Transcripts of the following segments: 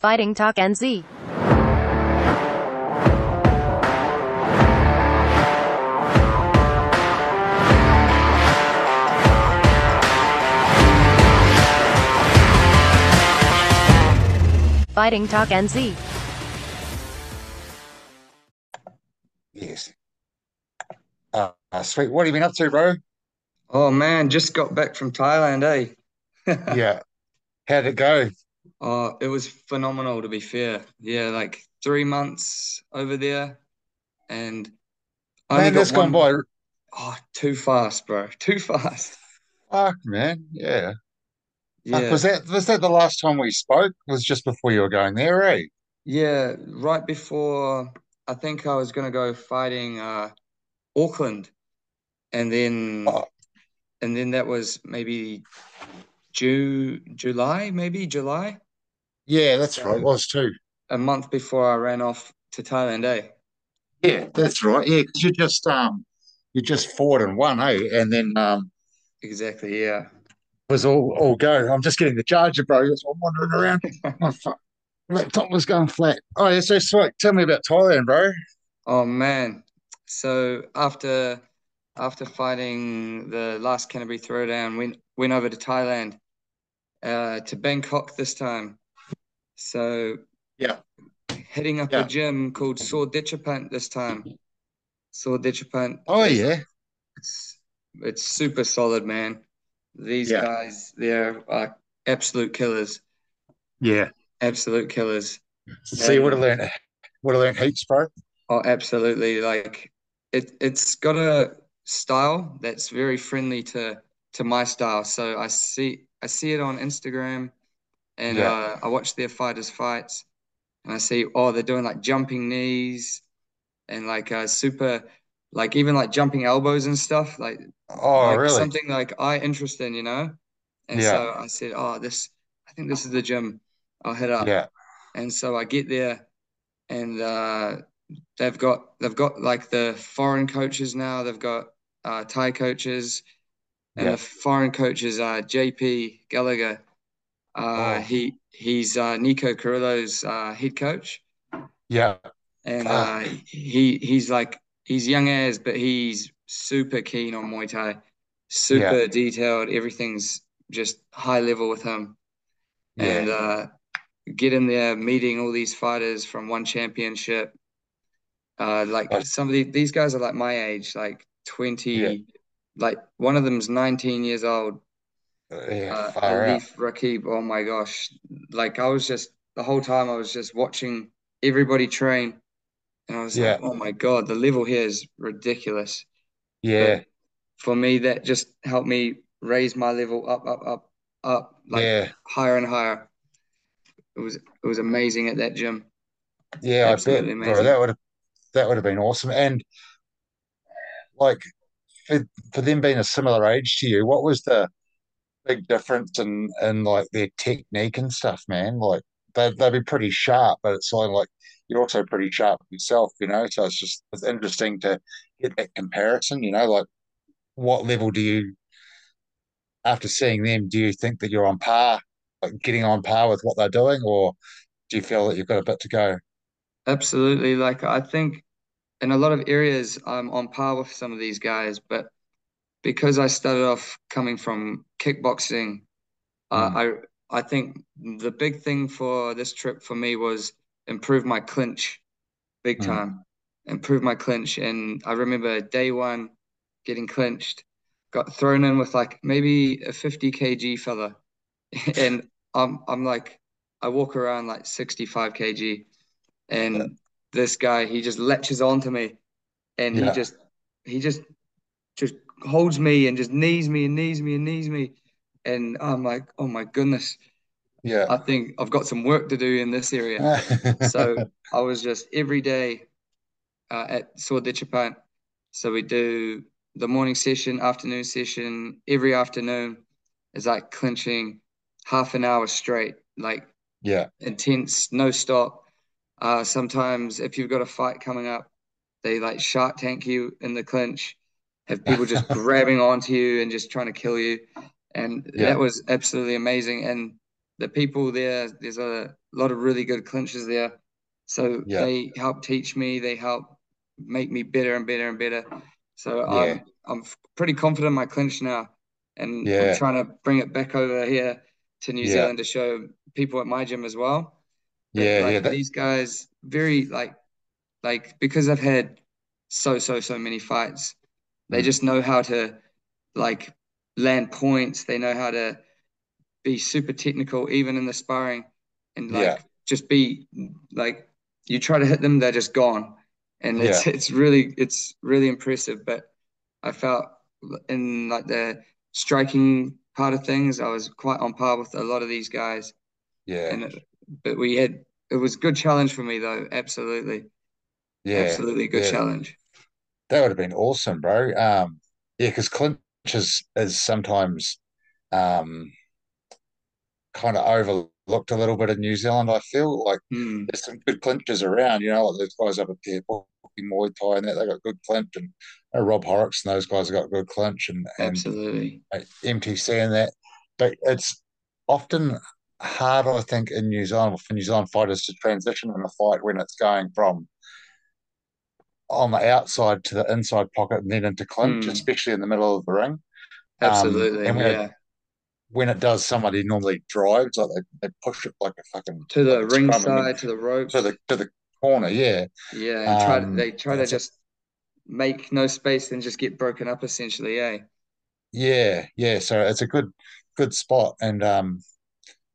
Fighting Talk NZ. Fighting Talk NZ. Yes. Uh, uh, sweet. What have you been up to, bro? Oh man, just got back from Thailand, eh? Yeah. How'd it go? Oh, it was phenomenal to be fair. Yeah, like three months over there, and I Man, that's gone by. Oh, too fast, bro. Too fast. Fuck, man. Yeah. Yeah, was that was that the last time we spoke? It was just before you were going there, eh? yeah. Right before, I think I was gonna go fighting uh Auckland, and then Oh, and then that was maybe June, July, maybe July. Yeah, that's right. It was too. a month before I ran off to Thailand, eh? Yeah, that's right. Yeah, because you just um you just fought and won, eh? And then um Exactly, yeah. it was all all go. I'm just getting the charger, bro. That's I'm wandering around. Fuck. Laptop was going flat. Oh yeah, so sweet. Tell me about Thailand, bro. Oh man. So after after fighting the last Canterbury Throwdown, went went over to Thailand, uh, to Bangkok this time. So Yeah, heading up a gym called Sor Dechapan this time. Sor Dechapan Oh is yeah. it's it's super solid, man. These Yeah. guys, they're uh, absolute killers, Yeah. absolute killers. So you would have learned would have learned heaps, bro. oh, absolutely, like it it's got a style that's very friendly to to my style. So I see I see it on Instagram and Yeah. uh, I watch their fighters fights and I see oh they're doing like jumping knees and like uh super like even like jumping elbows and stuff like Oh, like really? something like I interest in, you know? And Yeah. so I said, oh this I think this is the gym I'll head up. Yeah. And so I get there and uh they've got they've got like the foreign coaches now, they've got uh Thai coaches and Yeah. the foreign coaches are JP Gallacher. Uh Oh, he he's uh Nico Carrillo's uh head coach yeah. and Ah, uh he he's like he's young as but he's super keen on Muay Thai, yeah. super detailed, everything's just high level with him. And Yeah. uh get in there meeting all these fighters from one championship. Uh like some of the, these guys are like my age, like yeah. 20, like one of them's 19 years old. Yeah, Uh. Alif Rakib, oh my gosh. Like I was just the whole time I was just watching everybody train and I was like, oh my God, the level here is ridiculous. But Yeah. for me, that just helped me raise my level up, up, up, up, like Yeah. higher and higher. It was it was amazing at that gym. Yeah, I bet, Absolutely bro. amazing. That would have that would have been awesome. And like for for them being a similar age to you, what was the big difference in in like their technique and stuff, man? Like they they'd be pretty sharp, but it's like like you're also pretty sharp yourself, you know? So it's just it's interesting to get that comparison, you know, like what level do you after seeing them, do you think that you're on par, like getting on par with what they're doing, or do you feel that you've got a bit to go? Absolutely. Like I think in a lot of areas I'm on par with some of these guys, but because I started off coming from kickboxing, uh, Mm, I I think the big thing for this trip for me was improve my clinch big mm. time. Improve my clinch. And I remember day one getting clinched, got thrown in with like maybe a 50 kg fella. And I'm I'm like I walk around like 65 kg Yeah. and this guy he just latches onto me and he just he just just holds me and just knees me and knees me and knees me. And I'm like, oh my goodness, Yeah. I think I've got some work to do in this area. So I was just every day uh, at Sor Dechapan. So we do the morning session, afternoon session, every afternoon is like clinching half an hour straight, like Yeah. intense, no stop. Uh, sometimes if you've got a fight coming up, they like shark tank you in the clinch, have people just grabbing onto you and just trying to kill you. And Yeah. that was absolutely amazing. And the people there, there's a lot of really good clinchers there. So Yeah. they help teach me, they help make me better and better and better. So Yeah. I'm I'm pretty confident in my clinch now, and Yeah. I'm trying to bring it back over here to New. Zealand to show people at my gym as well. But Yeah, like yeah, that- these guys, very like like because I've had so so so many fights, they Mm. just know how to like land points. They know how to be super technical, even in the sparring, and like Yeah. just be like you try to hit them, they're just gone, and it's it's really it's really impressive. But I felt in like the striking part of things, I was quite on par with a lot of these guys, yeah, and it- but we had it was a good challenge for me though, absolutely, yeah. absolutely good yeah. challenge. That would have been awesome, bro. Um, yeah, because clinch is, is sometimes um kind of overlooked a little bit in New Zealand. I feel like Hmm. there's some good clinchers around, you know, like those guys up at there, Muay Thai and that, they got good clinch, and uh, Rob Horrocks and those guys have got good clinch, and, and Absolutely. uh, MTC and that. But it's often hard, I think, in New Zealand for New Zealand fighters to transition in a fight when it's going from on the outside to the inside pocket and then into clinch, Hmm. especially in the middle of the ring. Um, Absolutely. and when yeah. it when it does, somebody normally drives, like they, they push it like a fucking To the like ring scrum and then side, to the ropes. to the to the corner, yeah. Yeah, and try to, Um, they try to a- just make no space and just get broken up essentially, eh? Yeah, yeah. So it's a good good spot and um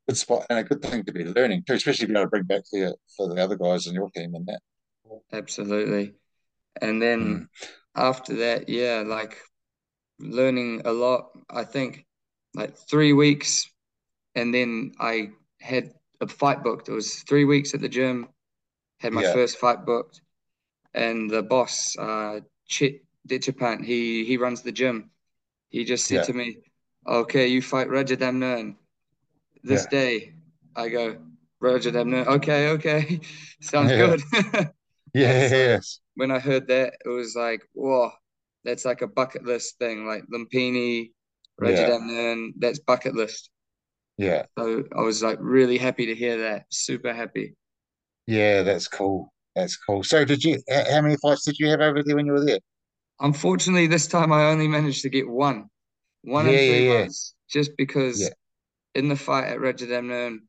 good spot and a good thing to be learning too, especially if you're able to bring back the for the other guys in your team and that. Absolutely. And then Mm. after that, yeah, like learning a lot. I think like three weeks, and then I had a fight booked. It was three weeks at the gym, had my Yeah. first fight booked, and the boss, uh, Chet Ditchapant, he he runs the gym. He just said Yeah. to me, "Okay, you fight Rajadamnern this Yeah. day." I go, Rajadamnern, okay, okay, sounds good." Yeah, so- yes. When I heard that, it was like, whoa, that's like a bucket list thing. Like Lumpini, Raja Yeah. Damnern, that's bucket list. Yeah. So I was like really happy to hear that. Super happy. Yeah, that's cool. That's cool. So did you how many fights did you have over there when you were there? Unfortunately, this time I only managed to get one. One in Yeah, three yeah, yeah. months. Just because Yeah. in the fight at Rajadamnern,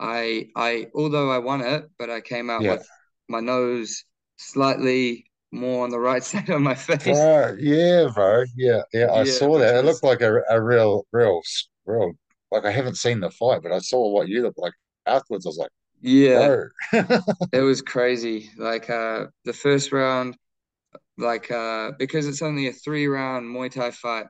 I I although I won it, but I came out Yeah. with my nose slightly more on the right side of my face. Bro, yeah, bro. Yeah, yeah, I Yeah, saw that. It looked like a, a real, real, real like I haven't seen the fight, but I saw what you looked like afterwards. I was like, Yeah. It was crazy. Like uh the first round, like uh because it's only a three round Muay Thai fight,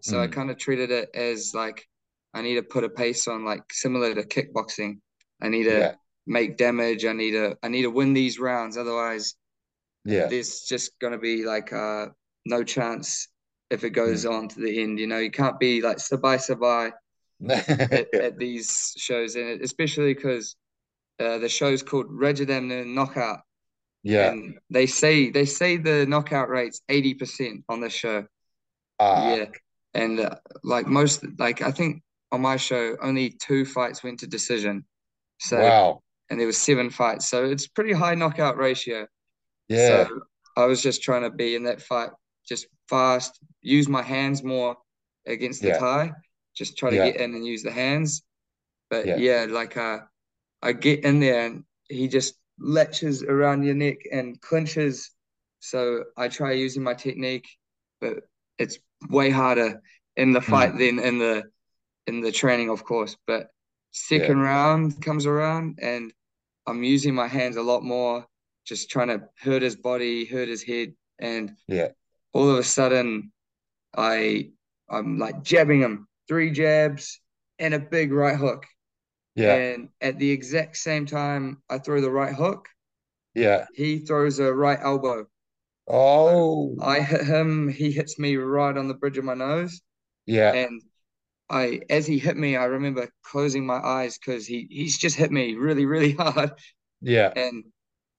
so I Mm. kind of treated it as like I need to put a pace on, like similar to kickboxing. I need to Yeah, make damage. I need to I need to win these rounds. Otherwise, yeah, there's just gonna be like uh no chance if it goes Mm. on to the end. You know, you can't be like sabai sabai at, at these shows, and especially because uh, the show's called Rajadamnern Knockout. yeah. And they say they say the knockout rate's 80% on the show. Ah, Yeah. And uh, like most like I think on my show only two fights went to decision. So wow. and there was seven fights. So it's pretty high knockout ratio. Yeah, So I was just trying to be in that fight just fast, use my hands more against the Yeah. tie, just try to Yeah. get in and use the hands. But Yeah. yeah, like uh I get in there and he just latches around your neck and clinches. So I try using my technique, but it's way harder in the fight Hmm. than in the in the training, of course. But second round comes around and I'm using my hands a lot more, just trying to hurt his body, hurt his head, and Yeah. all of a sudden I I'm like jabbing him, three jabs and a big right hook. yeah, And at the exact same time I throw the right hook, yeah. he throws a right elbow. Oh, I hit him, he hits me right on the bridge of my nose. yeah, And I as he hit me, I remember closing my eyes because he he's just hit me really, really hard. yeah, And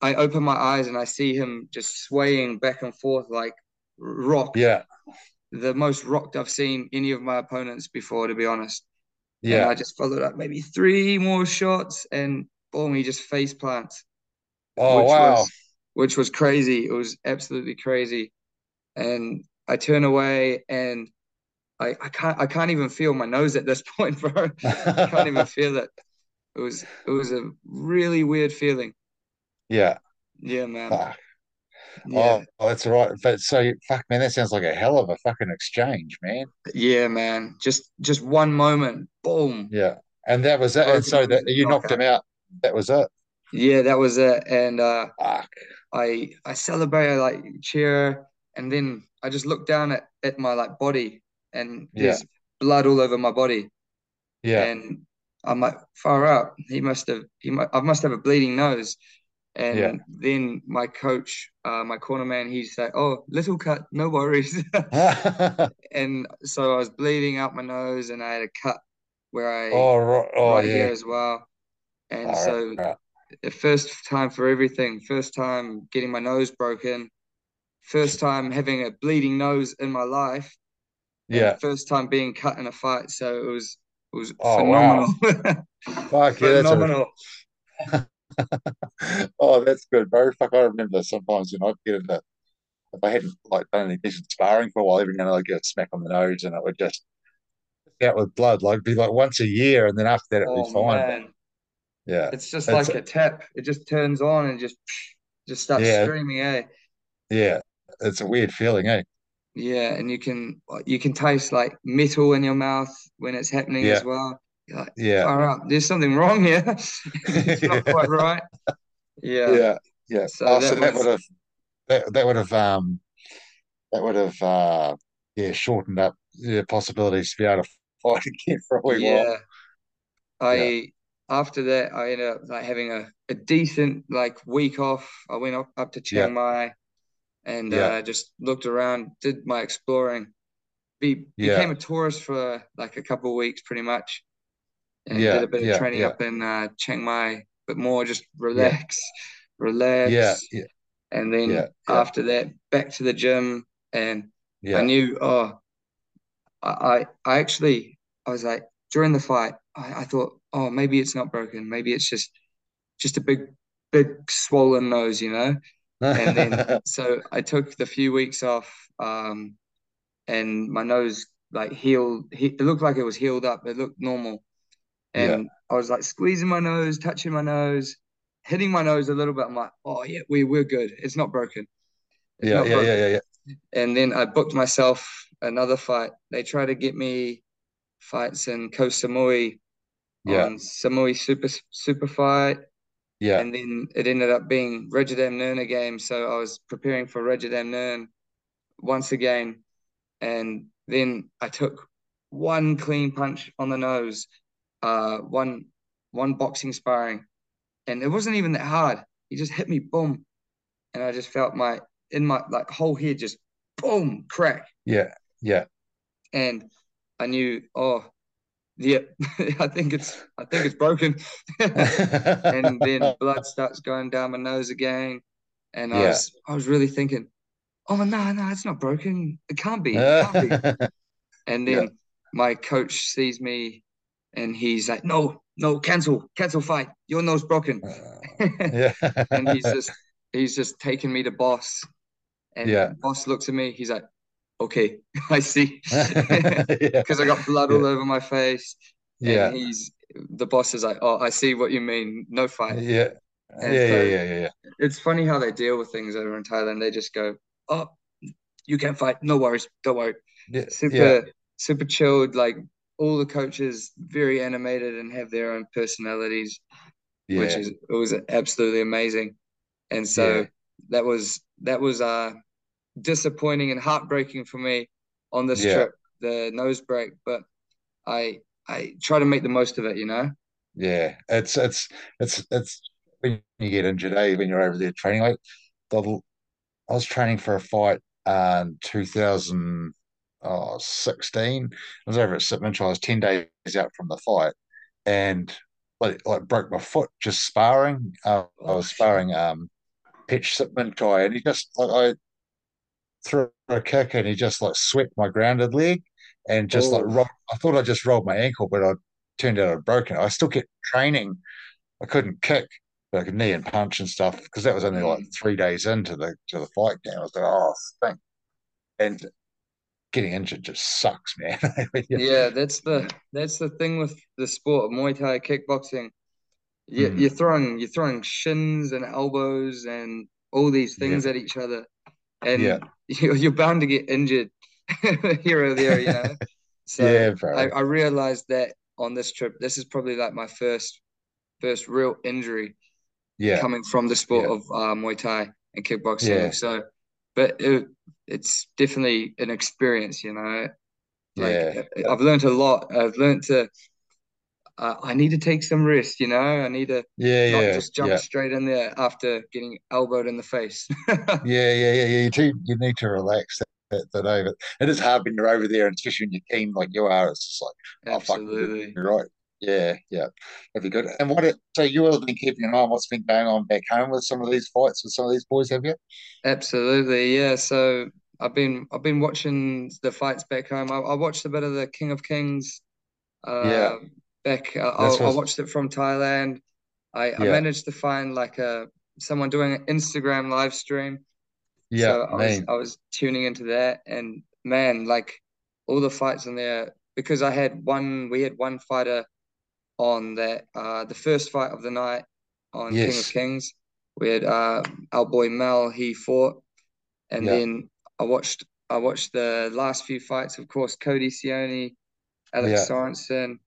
I open my eyes and I see him just swaying back and forth like rock. yeah. The most rocked I've seen any of my opponents before, to be honest. And Yeah. I just followed up maybe three more shots and boom, he just face plants, Oh which wow. was which was crazy. It was absolutely crazy. And I turn away and I, I can't I can't even feel my nose at this point, bro. I can't even feel it. It was it was a really weird feeling. Yeah. Yeah, man. Fuck. Yeah. Oh, that's all right. But so fuck, man, that sounds like a hell of a fucking exchange, man. Yeah, man. Just just one moment. Boom. Yeah. And that was it. And so that you knocked him out. That was it. Yeah, that was it. And uh Fuck. I I celebrated like cheer and then I just looked down at, at my like body and Yeah. there's blood all over my body. Yeah. And I'm like, far out. He must have he mu I must have a bleeding nose. And Yeah. then my coach, uh, my corner man, he's like, oh, little cut, no worries. And so I was bleeding out my nose and I had a cut where I Oh, right. Oh, right here as well. And All so right. the first time for everything, first time getting my nose broken, first time having a bleeding nose in my life, Yeah. first time being cut in a fight. So it was it was Oh, wow. phenomenal. Fuck yeah, that's a Phenomenal. Oh, that's good, bro. Fuck, I remember sometimes when I'd get into if I hadn't like done any decent sparring for a while, every now and then I'd get a smack on the nose and it would just out with blood. Like be like once a year and then after that it'd be Oh fine. Man, yeah. it's just It's like a tap. It just turns on and just just starts Yeah. screaming, eh? yeah. It's a weird feeling, eh? Yeah, and you can you can taste like metal in your mouth when it's happening Yeah. as well. You're like, Yeah. There's something wrong here. It's not quite right. Yeah. Yeah. Yeah. So Oh, so that that would have that that would have um that would have uh yeah shortened up the possibilities to be able to fight again for a wee while. yeah. I after that I ended up like having a, a decent like week off. I went up, up to Yeah. Chiang Mai and Yeah. uh just looked around, did my exploring. Be Yeah. became a tourist for like a couple of weeks pretty much. And Yeah. did a bit of Yeah. training Yeah. up in uh Chiang Mai, but more just Yeah. relax, relax. Yeah. Yeah. And then Yeah. Yeah. after that, back to the gym and I knew, oh, I, I, I actually, I was like, during the fight, I, I thought, oh, maybe it's not broken. Maybe it's just, just a big, big swollen nose, you know? And then, so I took the few weeks off, um, and my nose like healed. He, it looked like it was healed up. It looked normal. Yeah. And I was like squeezing my nose, touching my nose, hitting my nose a little bit. I'm like, oh yeah, we we're good. It's not broken. It's Yeah. not Yeah. broken. Yeah. Yeah. Yeah. And then I booked myself another fight. They tried to get me fights in Koh Samui Yeah. on Samui Super Super Fight, Yeah. and then it ended up being Rajadamnern game. So I was preparing for Rajadamnern once again, and then I took one clean punch on the nose, uh, one one boxing sparring, and it wasn't even that hard. He just hit me, boom, and I just felt my in my like whole head just boom crack, Yeah. Yeah. and I knew, oh, yeah, I think it's I think it's broken, and then blood starts going down my nose again, and I Yeah. was I was really thinking, oh no no it's not broken, it can't be, it can't be. And Yeah. then my coach sees me and he's like, no, no, cancel, cancel fight. Your nose broken. Uh, yeah. and he's just he's just taking me to boss. And Yeah. boss looks at me, he's like, okay, I see. Because I got blood all over my face. Yeah. And he's the boss is like, oh, I see what you mean. No fight. Yeah. Yeah. And Yeah. Yeah. Yeah. Yeah. It's funny how they deal with things over in Thailand. They just go, oh, you can't fight. No worries. Don't worry. Yeah. super super chilled like all the coaches very animated and have their own personalities, yeah. which is it was absolutely amazing. And so yeah. that was that was uh disappointing and heartbreaking for me on this yeah. trip, the nose break. But I I try to make the most of it, you know. Yeah, it's it's it's it's when you get injured, eh? When you're over there training, like the, I was training for a fight um, 2000 oh, 16. I was over at St I was 10 days out from the fight and like, like broke my foot just sparring. Uh, I was sparring um, Pitch Sipman guy and he just, like, I threw a kick and he just like swept my grounded leg and just Ooh. like rolled, I thought I just rolled my ankle, but I turned out I'd broken it. I still kept training. I couldn't kick, but I could knee and punch and stuff because that was only like mm. three days into the to the fight Now I was like, oh, thank. And getting injured just sucks, man. Yeah, that's the that's the thing with the sport of Muay Thai kickboxing. You, Mm. you're throwing you're throwing shins and elbows and all these things at each other, and Yeah. you're, you're bound to get injured here or there, you know. So Yeah, bro. I, I realized that on this trip, this is probably like my first first real injury yeah, coming from the sport Yeah. of uh, Muay Thai and kickboxing. Yeah. So, but it, it's definitely an experience, you know. Like yeah, uh, I've learned a lot. I've learned to. Uh, I need to take some rest, you know. I need to yeah, not yeah, just jump yeah. straight in there after getting elbowed in the face. Yeah, yeah, yeah, yeah. You do, you need to relax that, that, that over. It is hard when you're over there, and especially when you're keen like you are. It's just like, oh fuck, Absolutely. you're right. Yeah, yeah, that'd be good. And what? It, so you have been keeping an eye on what's been going on back home with some of these fights with some of these boys, have you? Absolutely, yeah. So I've been I've been watching the fights back home. I, I watched a bit of the King of Kings. Uh, Yeah. back. Uh, I, I watched it from Thailand. I, I managed to find like a someone doing an Instagram live stream. Yeah, So I was. I was tuning into that, and man, like all the fights in there because I had one. We had one fighter on that. Uh, the first fight of the night on King of Kings. We had uh, our boy Mel. He fought, and Yeah. then I watched I watched the last few fights. Of course, Cody Cioni, Alex Yeah. Sorensen,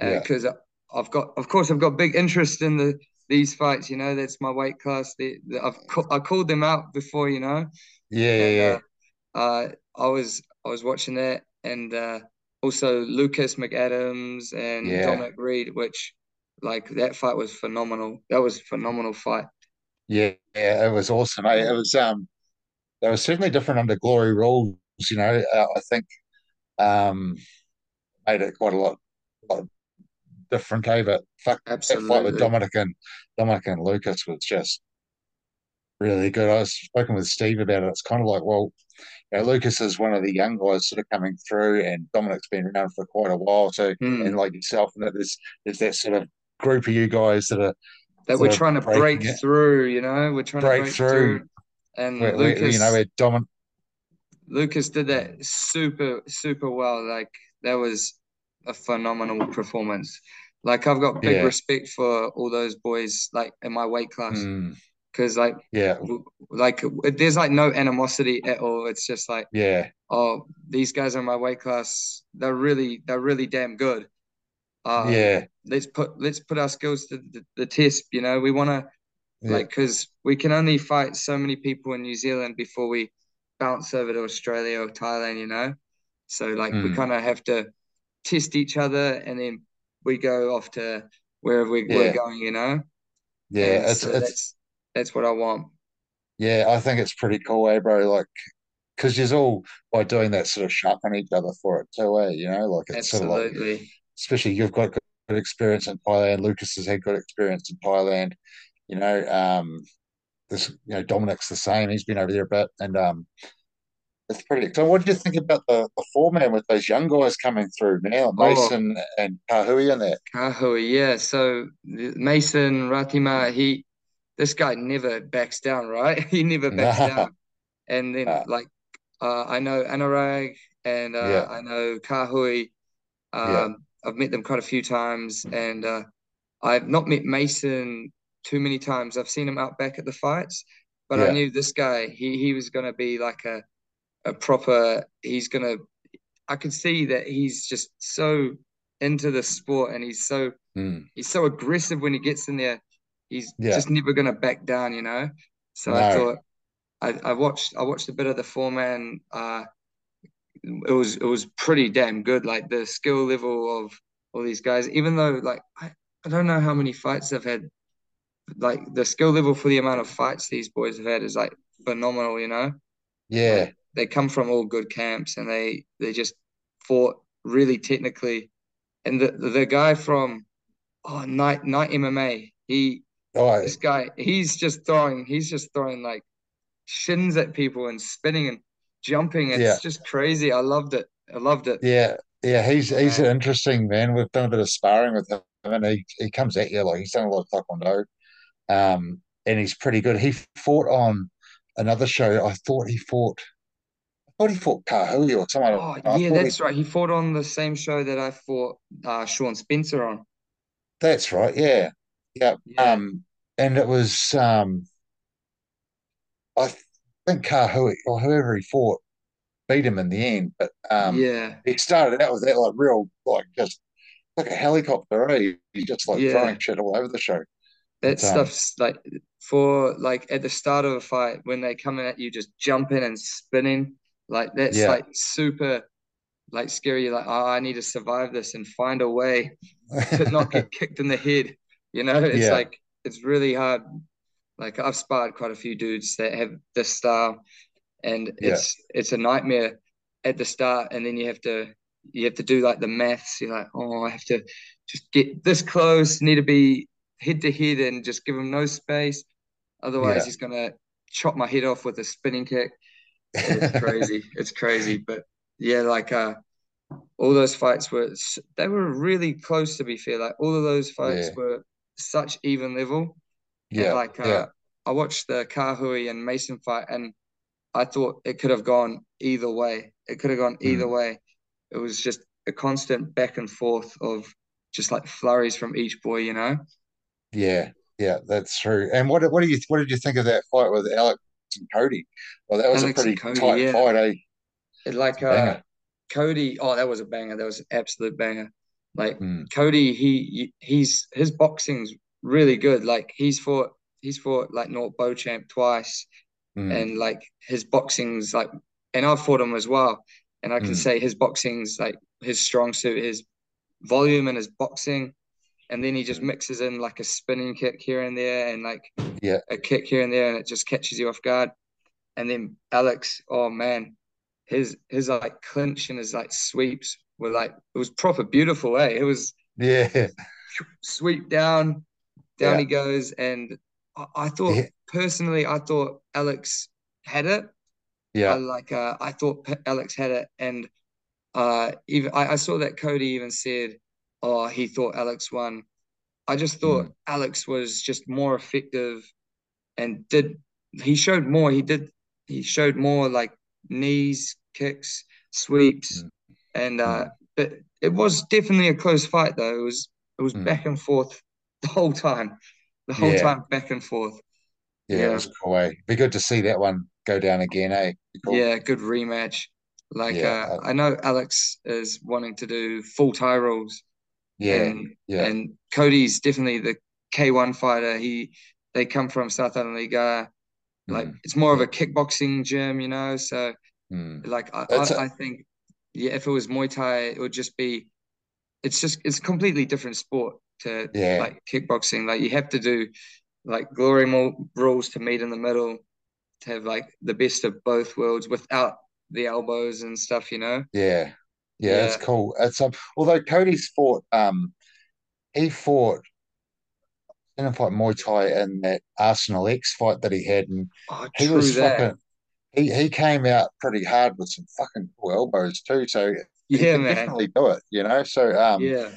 Yeah. because I've got, of course, I've got big interest in the these fights. You know, that's my weight class. The, the, I've I called them out before. You know, Yeah, yeah, yeah. uh, uh, I was I was watching that, and uh, also Lucas McAdams and Yeah. Dominic Reed, which like that fight was phenomenal. That was a phenomenal fight. Yeah, yeah, it was awesome. eh? It was um, it was certainly different under Glory rules. You know, uh, I think um, made it quite a lot, lot different. Eh? But fuck, that fight with Dominic and Dominic and Lucas was just really good. I was spoken with Steve about it. It's kind of like, well, you know, Lucas is one of the young guys sort of coming through, and Dominic's been around for quite a while So, Hmm. And like yourself, and that there's there's that sort of group of you guys that are that we're trying to break it. through, you know, we're trying Break to break through. through. And where, Lucas, you know, where Dominic. Lucas did that super, super well. Like that was a phenomenal performance. Like I've got big Yeah. respect for all those boys, like in my weight class, Mm, because like, yeah, like there's like no animosity at all. It's just like, yeah, oh, these guys are my weight class. They're really, they're really damn good. Uh, yeah, let's put let's put our skills to the, the test. You know, we want to yeah, like because we can only fight so many people in New Zealand before we bounce over to Australia or Thailand, you know. So like we Mm. kind of have to test each other, and then we go off to wherever we, Yeah. we're going, you know. yeah. And It's so it's that's what I want. yeah. I think it's pretty cool, eh, bro? Like, because you're all by doing that sort of sharpen each other for it too, eh? You know, like it's sort of like, Absolutely. especially you've got good, experience in Thailand. Lucas has had good experience in Thailand. You know, um, this you know Dominic's the same. He's been over there a bit, and um, it's pretty. So, what did you think about the the four man with those young guys coming through, man? Oh. Mason and Kahui and that. Kahui, yeah. So Mason Ratima, he this guy never backs down, right? He never backs down. And then like uh, I know Anurag and uh, Yeah. I know Kahui. Um, Yeah. I've met them quite a few times, and uh, I've not met Mason too many times. I've seen him out back at the fights, but I knew this guy. He he was gonna be like a a proper. He's gonna. I could see that he's just so into the sport, and he's so Mm. he's so aggressive when he gets in there. He's Yeah. just never gonna back down, you know. So I thought I, I watched I watched a bit of the four man. Uh, it was it was pretty damn good. Like the skill level of all these guys, even though like I, I don't know how many fights they've had. Like the skill level for the amount of fights these boys have had is like phenomenal, you know. Yeah, Like, they come from all good camps and they they just fought really technically. And the the guy from oh night night MMA, he oh, this guy he's just throwing he's just throwing like shins at people and spinning and jumping. It's Yeah. just crazy. I loved it. I loved it. yeah. Yeah, he's he's man. interesting, man. We've done a bit of sparring with him, and he, he comes at you like he's done a lot of taekwondo, um, and he's pretty good. He fought on another show. I thought he fought, I thought he fought Kahui or someone. Oh, I yeah, thought he, that's right. He fought on the same show that I fought uh, Sean Spencer on. that's right. Yeah, yeah. Yeah, Um, and it was um, I think Kahui or whoever he fought beat him in the end, but um, yeah, he started out with that like real like just like a helicopter. Eh? He's just like throwing shit all over the show. That But um, stuff's like for like at the start of a fight when they coming at you, just jumping and spinning. Like that's yeah, like super like scary. You're like, oh, I need to survive this and find a way to not get kicked in the head. You know, it's yeah, like it's really hard. Like I've sparred quite a few dudes that have this style, and yeah, it's it's a nightmare at the start, and then you have to you have to do like the maths. You're like, oh, I have to just get this close, need to be head to head, and just give him no space. Otherwise, yeah, he's gonna chop my head off with a spinning kick. It's crazy. It's crazy, but yeah, like uh, all those fights were they were really close. To be fair, like all of those fights yeah, were such even level, yeah, like yeah, uh, I watched the Kahui and Mason fight, and I thought it could have gone either way. It could have gone either mm, way. It was just a constant back and forth of just like flurries from each boy, you know? yeah, yeah. That's true. And what what do you what did you think of that fight with Alex and Cody? Well, that was a Alex and pretty Cody, tight yeah. fight, eh? It, like a uh. Cody, oh, that was a banger. That was an absolute banger. Like Mm, Cody, he he's his boxing's really good. Like he's fought he's fought like Nort Beauchamp twice, mm, and like his boxing's like, and I've fought him as well, and I can mm, say his boxing's like his strong suit, his volume and his boxing, and then he just mm. mixes in like a spinning kick here and there, and like Yeah, a kick here and there, and it just catches you off guard. And then Alex, oh man, his his like clinch and his like sweeps were like it was proper beautiful, eh? It was yeah, sweep down, down yeah, he goes, and I, I thought yeah, personally, I thought Alex had it. I yeah, like uh, I thought Alex had it, and uh, even I, I saw that Cody even said, "Oh, he thought Alex won." I just mm, thought Alex was just more effective and did he showed more. He did he showed more like knees, kicks, sweeps, mm, and uh, mm, but it was definitely a close fight though. It was it was mm. back and forth the whole time, the whole yeah, time back and forth. yeah. It was cool. Eh? Be good to see that one go down again. Eh? Cool. yeah, good rematch. Like Yeah, uh, uh, I know Alex is wanting to do full Thai rules, yeah, and yeah, and Cody's definitely the K1 fighter. He they come from South Island Liga. Like mm, it's more of a kickboxing gym, you know. So mm. like I, That's a I, I think yeah, if it was Muay Thai, it would just be it's just it's a completely different sport to yeah, like kickboxing. Like you have to do like glory rules to meet in the middle to have like the best of both worlds without the elbows and stuff, you know? yeah, yeah. It's Yeah. cool. It's um. Although Cody's fought, um, he fought in a fight Muay Thai in that Arsenal X fight that he had, and Oh, he was that. fucking. He he came out pretty hard with some fucking cool elbows too. So he Yeah, can man. definitely do it, you know. So um, Yeah.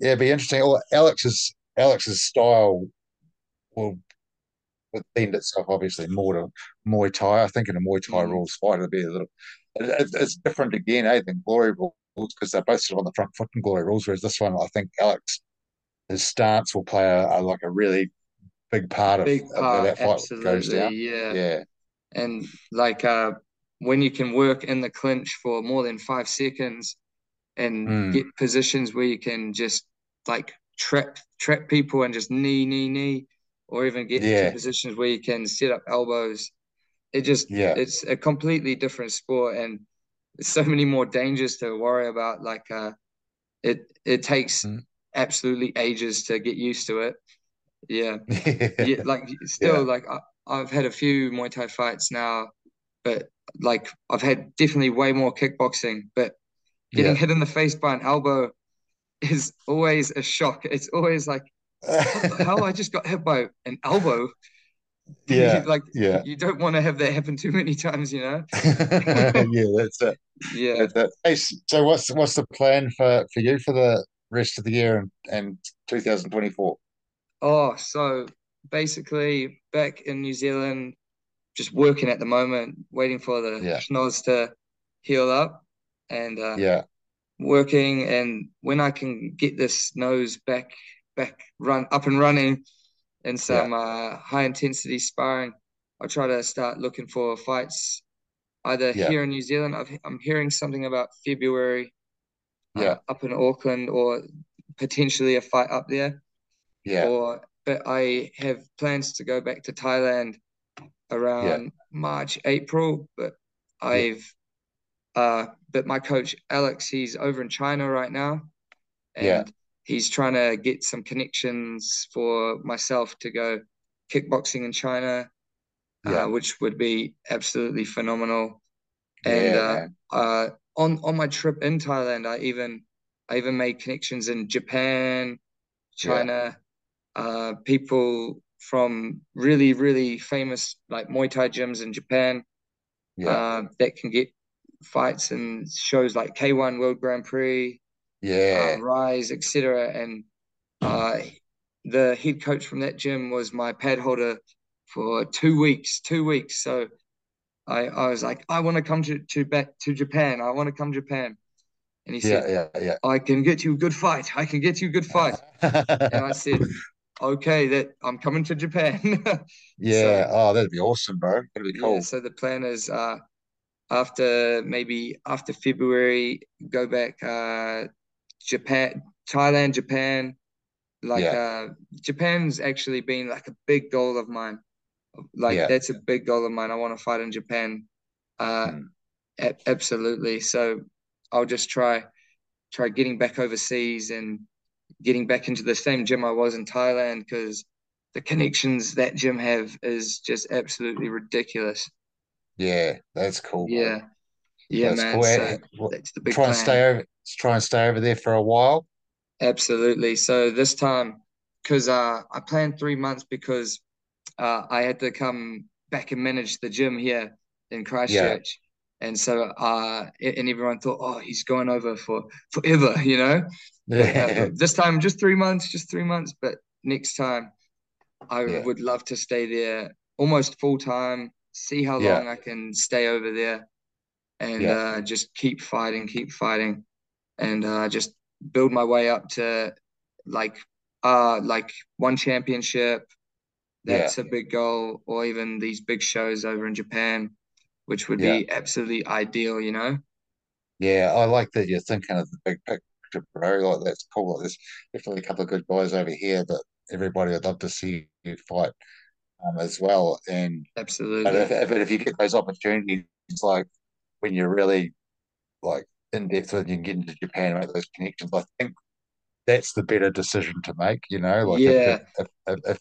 yeah, it'd be interesting. Well, Alex's Alex's style will would lend itself obviously more to Muay Thai. I think in a Muay Thai Mm. rules fight, it'll be a little. It, it's different again, eh? Than Glory rules because they're both sort of on the front foot in Glory rules. Whereas this one, I think Alex his stance will play a, a like a really big part of, Big of part, that fight goes down. Yeah. Yeah, And like uh when you can work in the clinch for more than five seconds and mm, get positions where you can just like trap trap people and just knee, knee, knee, or even get yeah, positions where you can set up elbows. It just yeah, it's a completely different sport and there's so many more dangers to worry about. Like uh it it takes mm, absolutely ages to get used to it. Yeah. Yeah, like still yeah, like I, I've had a few Muay Thai fights now, but like I've had definitely way more kickboxing, but getting yeah. hit in the face by an elbow is always a shock. It's always like, how? I just got hit by an elbow. Yeah, like yeah, you don't want to have that happen too many times, you know. yeah. That's it. Yeah. That's it. Hey, so what's what's the plan for for you for the rest of the year and and 2024? Oh, so basically back in New Zealand, just working at the moment, waiting for the Yeah, schnoz to heal up and uh, yeah, working. And when I can get this nose back back run up and running and yeah, some uh, high intensity sparring, I'll try to start looking for fights either yeah, here in New Zealand. I've, I'm hearing something about February uh, up in Auckland or potentially a fight up there. yeah, Or but I have plans to go back to Thailand yeah, around March, April. But yeah, I've uh but my coach Alex, he's over in China right now. Yeah, and he's trying to get some connections for myself to go kickboxing in China, uh, which would be absolutely phenomenal. And yeah, uh, uh, on on my trip in Thailand, I even I even made connections in Japan, Yeah, China, uh, people from really really famous like Muay Thai gyms in Japan yeah, uh, that can get fights and shows like K1 World Grand Prix, uh, Rise, etc. And uh, the head coach from that gym was my pad holder for two weeks. Two weeks. So I, I was like, I want to come to, to back to Japan. I want to come to Japan. And he said, yeah, yeah, I can get you a good fight. I can get you a good fight. And I said, okay, that I'm coming to Japan. So Yeah. Oh, that'd be awesome, bro. That'd be yeah, cool. so the plan is uh after maybe after February, go back uh Japan, Thailand, Japan. Like Yeah, uh Japan's actually been like a big goal of mine. Like yeah, that's a big goal of mine. I want to fight in Japan. Uh mm, a- absolutely. So I'll just try try getting back overseas and getting back into the same gym I was in Thailand because the connections that gym have is just absolutely ridiculous. yeah. That's cool. Yeah, yeah, That's man. cool. So that's the big Try and stay over. Try and stay over there for a while. Absolutely. So this time, because uh, I planned three months because uh, I had to come back and manage the gym here in Christchurch. And so, uh, and everyone thought, oh, he's going over for forever, you know? Uh, yeah, this time, just three months, just three months. But next time, I yeah, would love to stay there almost full time, see how yeah, long I can stay over there and uh, just keep fighting, keep fighting, and uh, just build my way up to like uh like one championship. That's a big goal, or even these big shows over in Japan, which would yeah, be absolutely ideal, you know? yeah. I like that you're thinking of the big picture, bro. Like that's cool. Like, there's definitely a couple of good guys over here that everybody would love to see you fight um, as well. And but if, Absolutely. if if you get those opportunities, like when you're really like in depth with, you can get into Japan and make those connections. I think that's the better decision to make. You know, like if if Yeah, if, if, if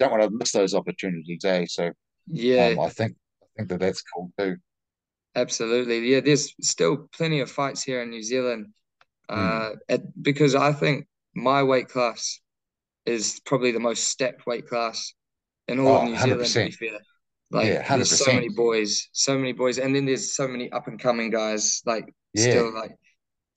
don't want to miss those opportunities, eh? So yeah, um, I think think that that's cool too. absolutely. Yeah, there's still plenty of fights here in New Zealand. Mm. Uh, at, because I think my weight class is probably the most stacked weight class in all of Oh, New Zealand, to be 100%. fair. Yeah, Like there's so many boys, so many boys, and then there's so many up and coming guys. Like Yeah, still, like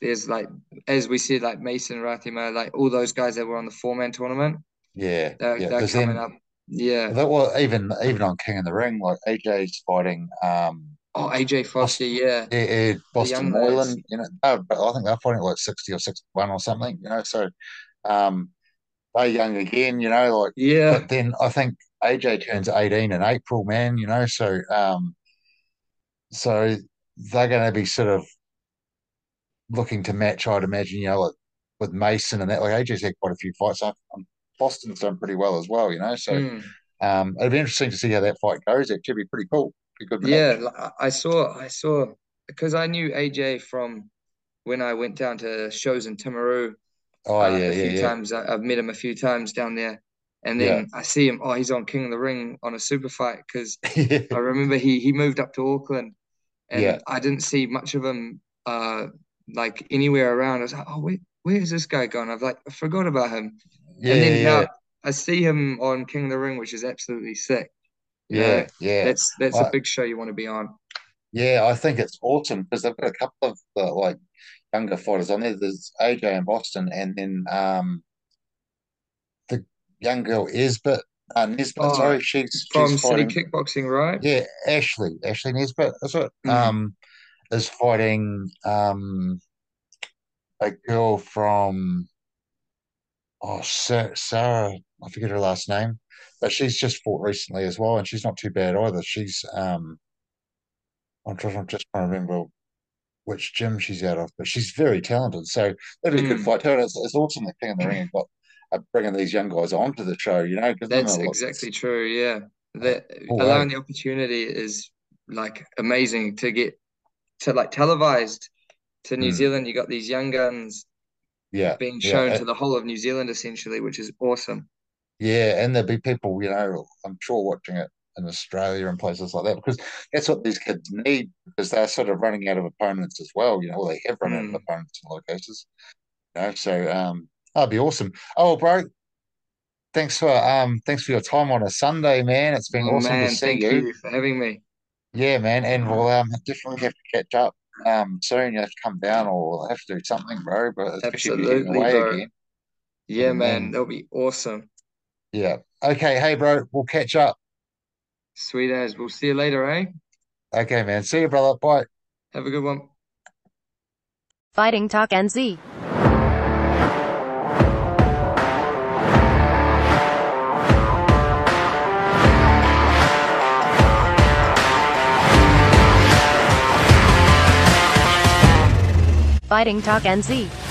there's like as we said, like Mason Ratima, like all those guys that were on the four man tournament, yeah, they're yeah. they're coming then up. Yeah. that was even even on King of the Ring, like AJ's fighting um Oh, AJ Foster, yeah, eh, eh, Boston. Moylan, you know, uh, but I think they're fighting like 60 or 61 or something, you know. So um they're young again, you know, like Yeah, but then I think AJ turns 18 in April, man, you know, so um so they're gonna be sort of looking to match, I'd imagine, you know, like with Mason and that. Like AJ's had quite a few fights. Um, Boston's done pretty well as well, you know. So mm, um, it'd be interesting to see how that fight goes. It could be pretty cool. Be good yeah. match. I saw, I saw, because I knew AJ from when I went down to shows in Timaru Oh uh, yeah, a few yeah, times. I, I've met him a few times down there, and yeah, then I see him. Oh, he's on King of the Ring on a super fight because yeah, I remember he he moved up to Auckland, yeah, and I didn't see much of him uh like anywhere around. I was like, oh, where where is this guy gone? I've like I forgot about him, yeah, and then yeah, now I see him on King of the Ring, which is absolutely sick. You know, Yeah, yeah. that's that's I, a big show you want to be on. yeah, I think it's awesome because they've got a couple of the like younger fighters on there. There's AJ in Boston, and then um the young girl Esbit, uh, Nesbit, Oh, sorry, she's from she's City fighting. Kickboxing, right? Yeah, Ashley, Ashley Nesbit, is it? Mm. Um, is fighting um a girl from oh Sarah, I forget her last name, but she's just fought recently as well, and she's not too bad either. She's um, I'm just I'm just trying to remember which gym she's out of, but she's very talented. So that'd be a good Mm. fight too. And it's, it's awesome that King of the Ring got uh, bringing these young guys onto the show. You know, That's exactly true. Yeah, that cool, allowing eh? the opportunity is like amazing to get to like televised to New Mm, Zealand. You got these young guns yeah, being shown uh, to the whole of New Zealand essentially, which is awesome. yeah. And there'll be people, you know, I'm sure watching it in Australia and places like that because that's what these kids need because they're sort of running out of opponents as well. You know, well, they have run out of Mm. opponents in a lot of cases. You know, so um, that'd be awesome. Oh, bro, thanks for um, thanks for your time on a Sunday, man. It's been Oh awesome to man, see thank you. you for having me. Yeah, man, and we'll um definitely have to catch up um soon. You have to come down or have to do something, bro. But especially if you're Absolutely, away bro. again. Yeah, And man, then that'll be awesome. yeah. Okay, hey bro, we'll catch up. Sweet as. We'll see you later, eh? Okay, man. See you, brother. Bye. Have a good one. Fighting Talk NZ. Fighting Talk NZ.